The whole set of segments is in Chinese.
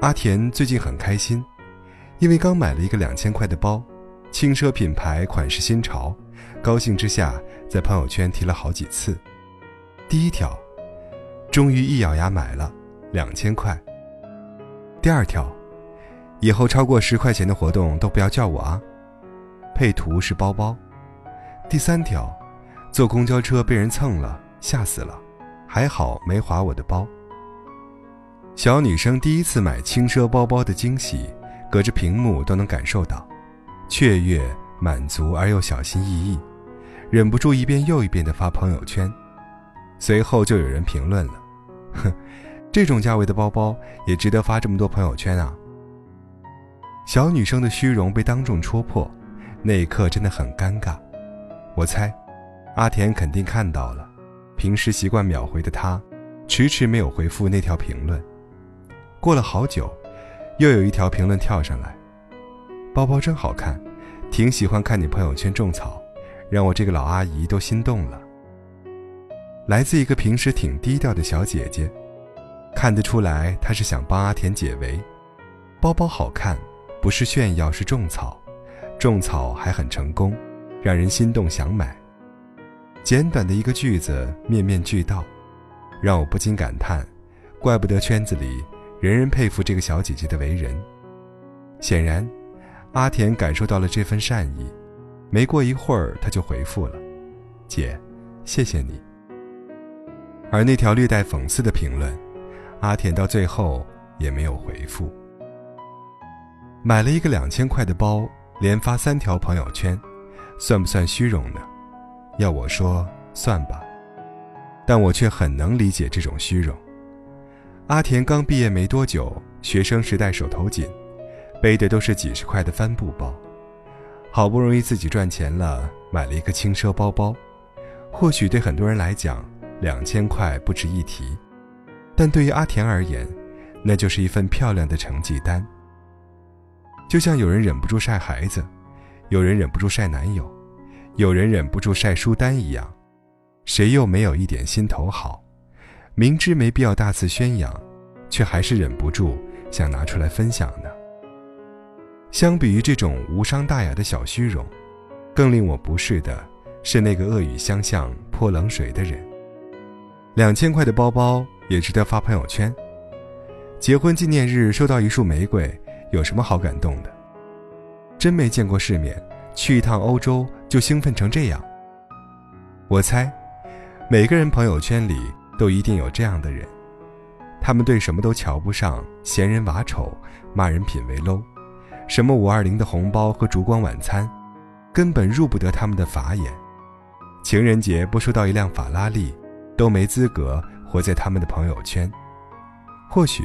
阿田最近很开心，因为刚买了一个两千块的包，轻奢品牌，款式新潮，高兴之下在朋友圈提了好几次。第一条，终于一咬牙买了，两千块。第二条，以后超过十块钱的活动都不要叫我啊。配图是包包。第三条，坐公交车被人蹭了，吓死了，还好没划我的包。小女生第一次买轻奢包包的惊喜，隔着屏幕都能感受到，雀跃、满足而又小心翼翼，忍不住一遍又一遍地发朋友圈。随后就有人评论了：“哼，这种价位的包包也值得发这么多朋友圈啊！”小女生的虚荣被当众戳破，那一刻真的很尴尬。我猜，阿田肯定看到了，平时习惯秒回的他，迟迟没有回复那条评论。过了好久，又有一条评论跳上来：“包包真好看，挺喜欢看你朋友圈种草，让我这个老阿姨都心动了。”来自一个平时挺低调的小姐姐，看得出来她是想帮阿田解围。包包好看，不是炫耀，是种草，种草还很成功，让人心动想买。简短的一个句子，面面俱到，让我不禁感叹：怪不得圈子里。人人佩服这个小姐姐的为人。显然，阿田感受到了这份善意，没过一会儿他就回复了：“姐，谢谢你。”而那条略带讽刺的评论，阿田到最后也没有回复。买了一个两千块的包，连发三条朋友圈，算不算虚荣呢？要我说，算吧。但我却很能理解这种虚荣。阿田刚毕业没多久，学生时代手头紧，背的都是几十块的帆布包，好不容易自己赚钱了，买了一个轻奢包包。或许对很多人来讲，两千块不值一提，但对于阿田而言，那就是一份漂亮的成绩单。就像有人忍不住晒孩子，有人忍不住晒男友，有人忍不住晒书单一样，谁又没有一点心头好？明知没必要大肆宣扬，却还是忍不住想拿出来分享呢。相比于这种无伤大雅的小虚荣，更令我不适的是那个恶语相向、泼冷水的人。两千块的包包也值得发朋友圈？结婚纪念日收到一束玫瑰，有什么好感动的？真没见过世面，去一趟欧洲就兴奋成这样。我猜，每个人朋友圈里。都一定有这样的人，他们对什么都瞧不上，嫌人娃丑，骂人品味 low，什么五二零的红包和烛光晚餐，根本入不得他们的法眼。情人节不收到一辆法拉利，都没资格活在他们的朋友圈。或许，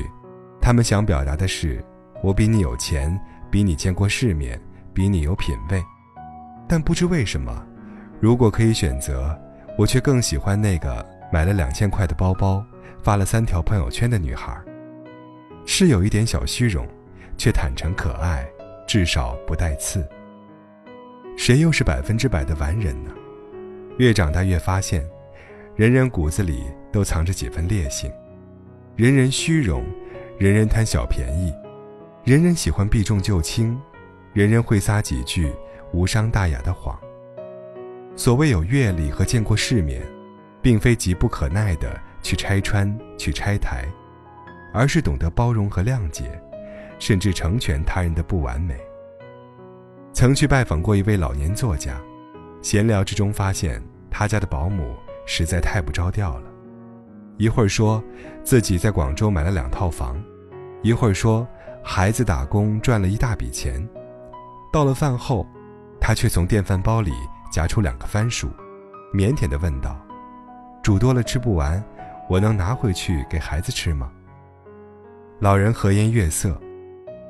他们想表达的是，我比你有钱，比你见过世面，比你有品位。但不知为什么，如果可以选择，我却更喜欢那个。买了两千块的包包，发了三条朋友圈的女孩，是有一点小虚荣，却坦诚可爱，至少不带刺。谁又是百分之百的完人呢？越长大越发现，人人骨子里都藏着几分劣性，人人虚荣，人人贪小便宜，人人喜欢避重就轻，人人会撒几句无伤大雅的谎。所谓有阅历和见过世面。并非急不可耐的去拆穿、去拆台，而是懂得包容和谅解，甚至成全他人的不完美。曾去拜访过一位老年作家，闲聊之中发现他家的保姆实在太不着调了，一会儿说自己在广州买了两套房，一会儿说孩子打工赚了一大笔钱，到了饭后，他却从电饭煲里夹出两个番薯，腼腆地问道。煮多了吃不完，我能拿回去给孩子吃吗？老人和颜悦色，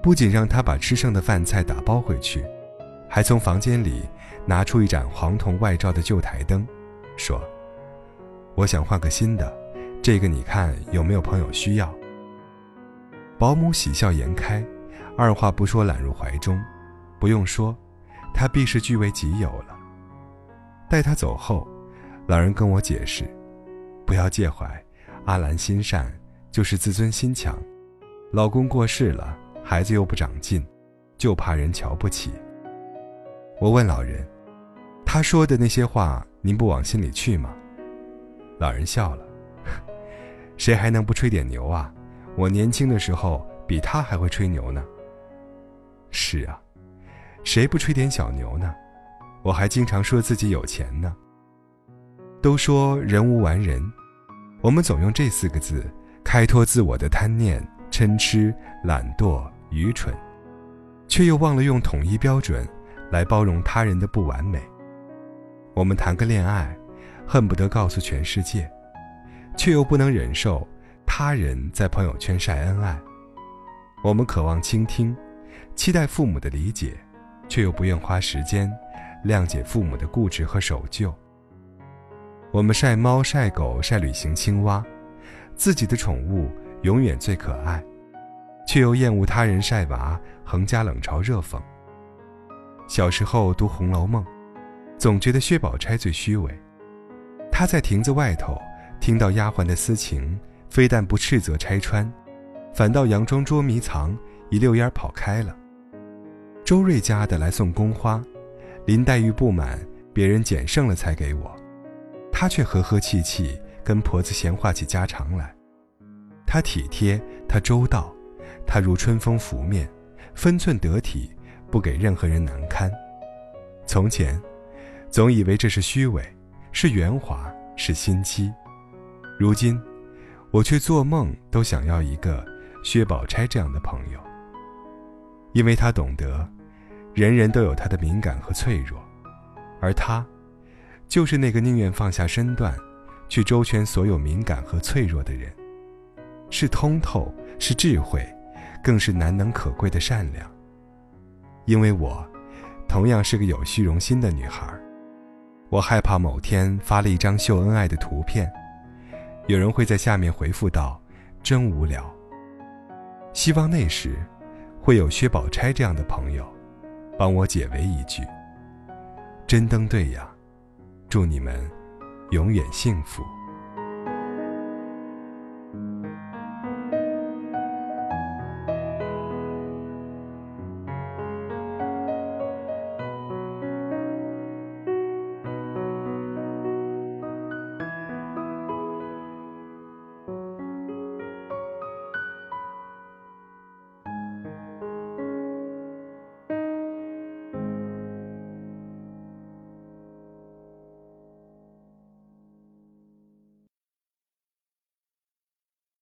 不仅让他把吃剩的饭菜打包回去，还从房间里拿出一盏黄铜外罩的旧台灯，说：“我想换个新的，这个你看有没有朋友需要？”保姆喜笑颜开，二话不说揽入怀中，不用说，他必是据为己有了。待他走后，老人跟我解释。不要介怀，阿兰心善，就是自尊心强。老公过世了，孩子又不长进，就怕人瞧不起。我问老人：“他说的那些话，您不往心里去吗？”老人笑了：“ 谁还能不吹点牛啊？我年轻的时候比他还会吹牛呢。”是啊，谁不吹点小牛呢？我还经常说自己有钱呢。都说人无完人，我们总用这四个字开脱自我的贪念、嗔痴、懒惰、愚蠢，却又忘了用统一标准来包容他人的不完美。我们谈个恋爱，恨不得告诉全世界，却又不能忍受他人在朋友圈晒恩爱。我们渴望倾听，期待父母的理解，却又不愿花时间。谅解父母的固执和守旧。我们晒猫晒狗晒旅行青蛙，自己的宠物永远最可爱，却又厌恶他人晒娃，横加冷嘲热讽。小时候读《红楼梦》，总觉得薛宝钗最虚伪。她在亭子外头听到丫鬟的私情，非但不斥责拆穿，反倒佯装捉迷藏，一溜烟跑开了。周瑞家的来送宫花。林黛玉不满别人捡剩了才给我，她却和和气气跟婆子闲话起家常来。她体贴，她周到，她如春风拂面，分寸得体，不给任何人难堪。从前，总以为这是虚伪，是圆滑，是心机。如今，我却做梦都想要一个薛宝钗这样的朋友，因为她懂得。人人都有他的敏感和脆弱，而他，就是那个宁愿放下身段，去周全所有敏感和脆弱的人。是通透，是智慧，更是难能可贵的善良。因为我，同样是个有虚荣心的女孩，我害怕某天发了一张秀恩爱的图片，有人会在下面回复道：“真无聊。”希望那时，会有薛宝钗这样的朋友。帮我解围一句，真登对呀！祝你们永远幸福。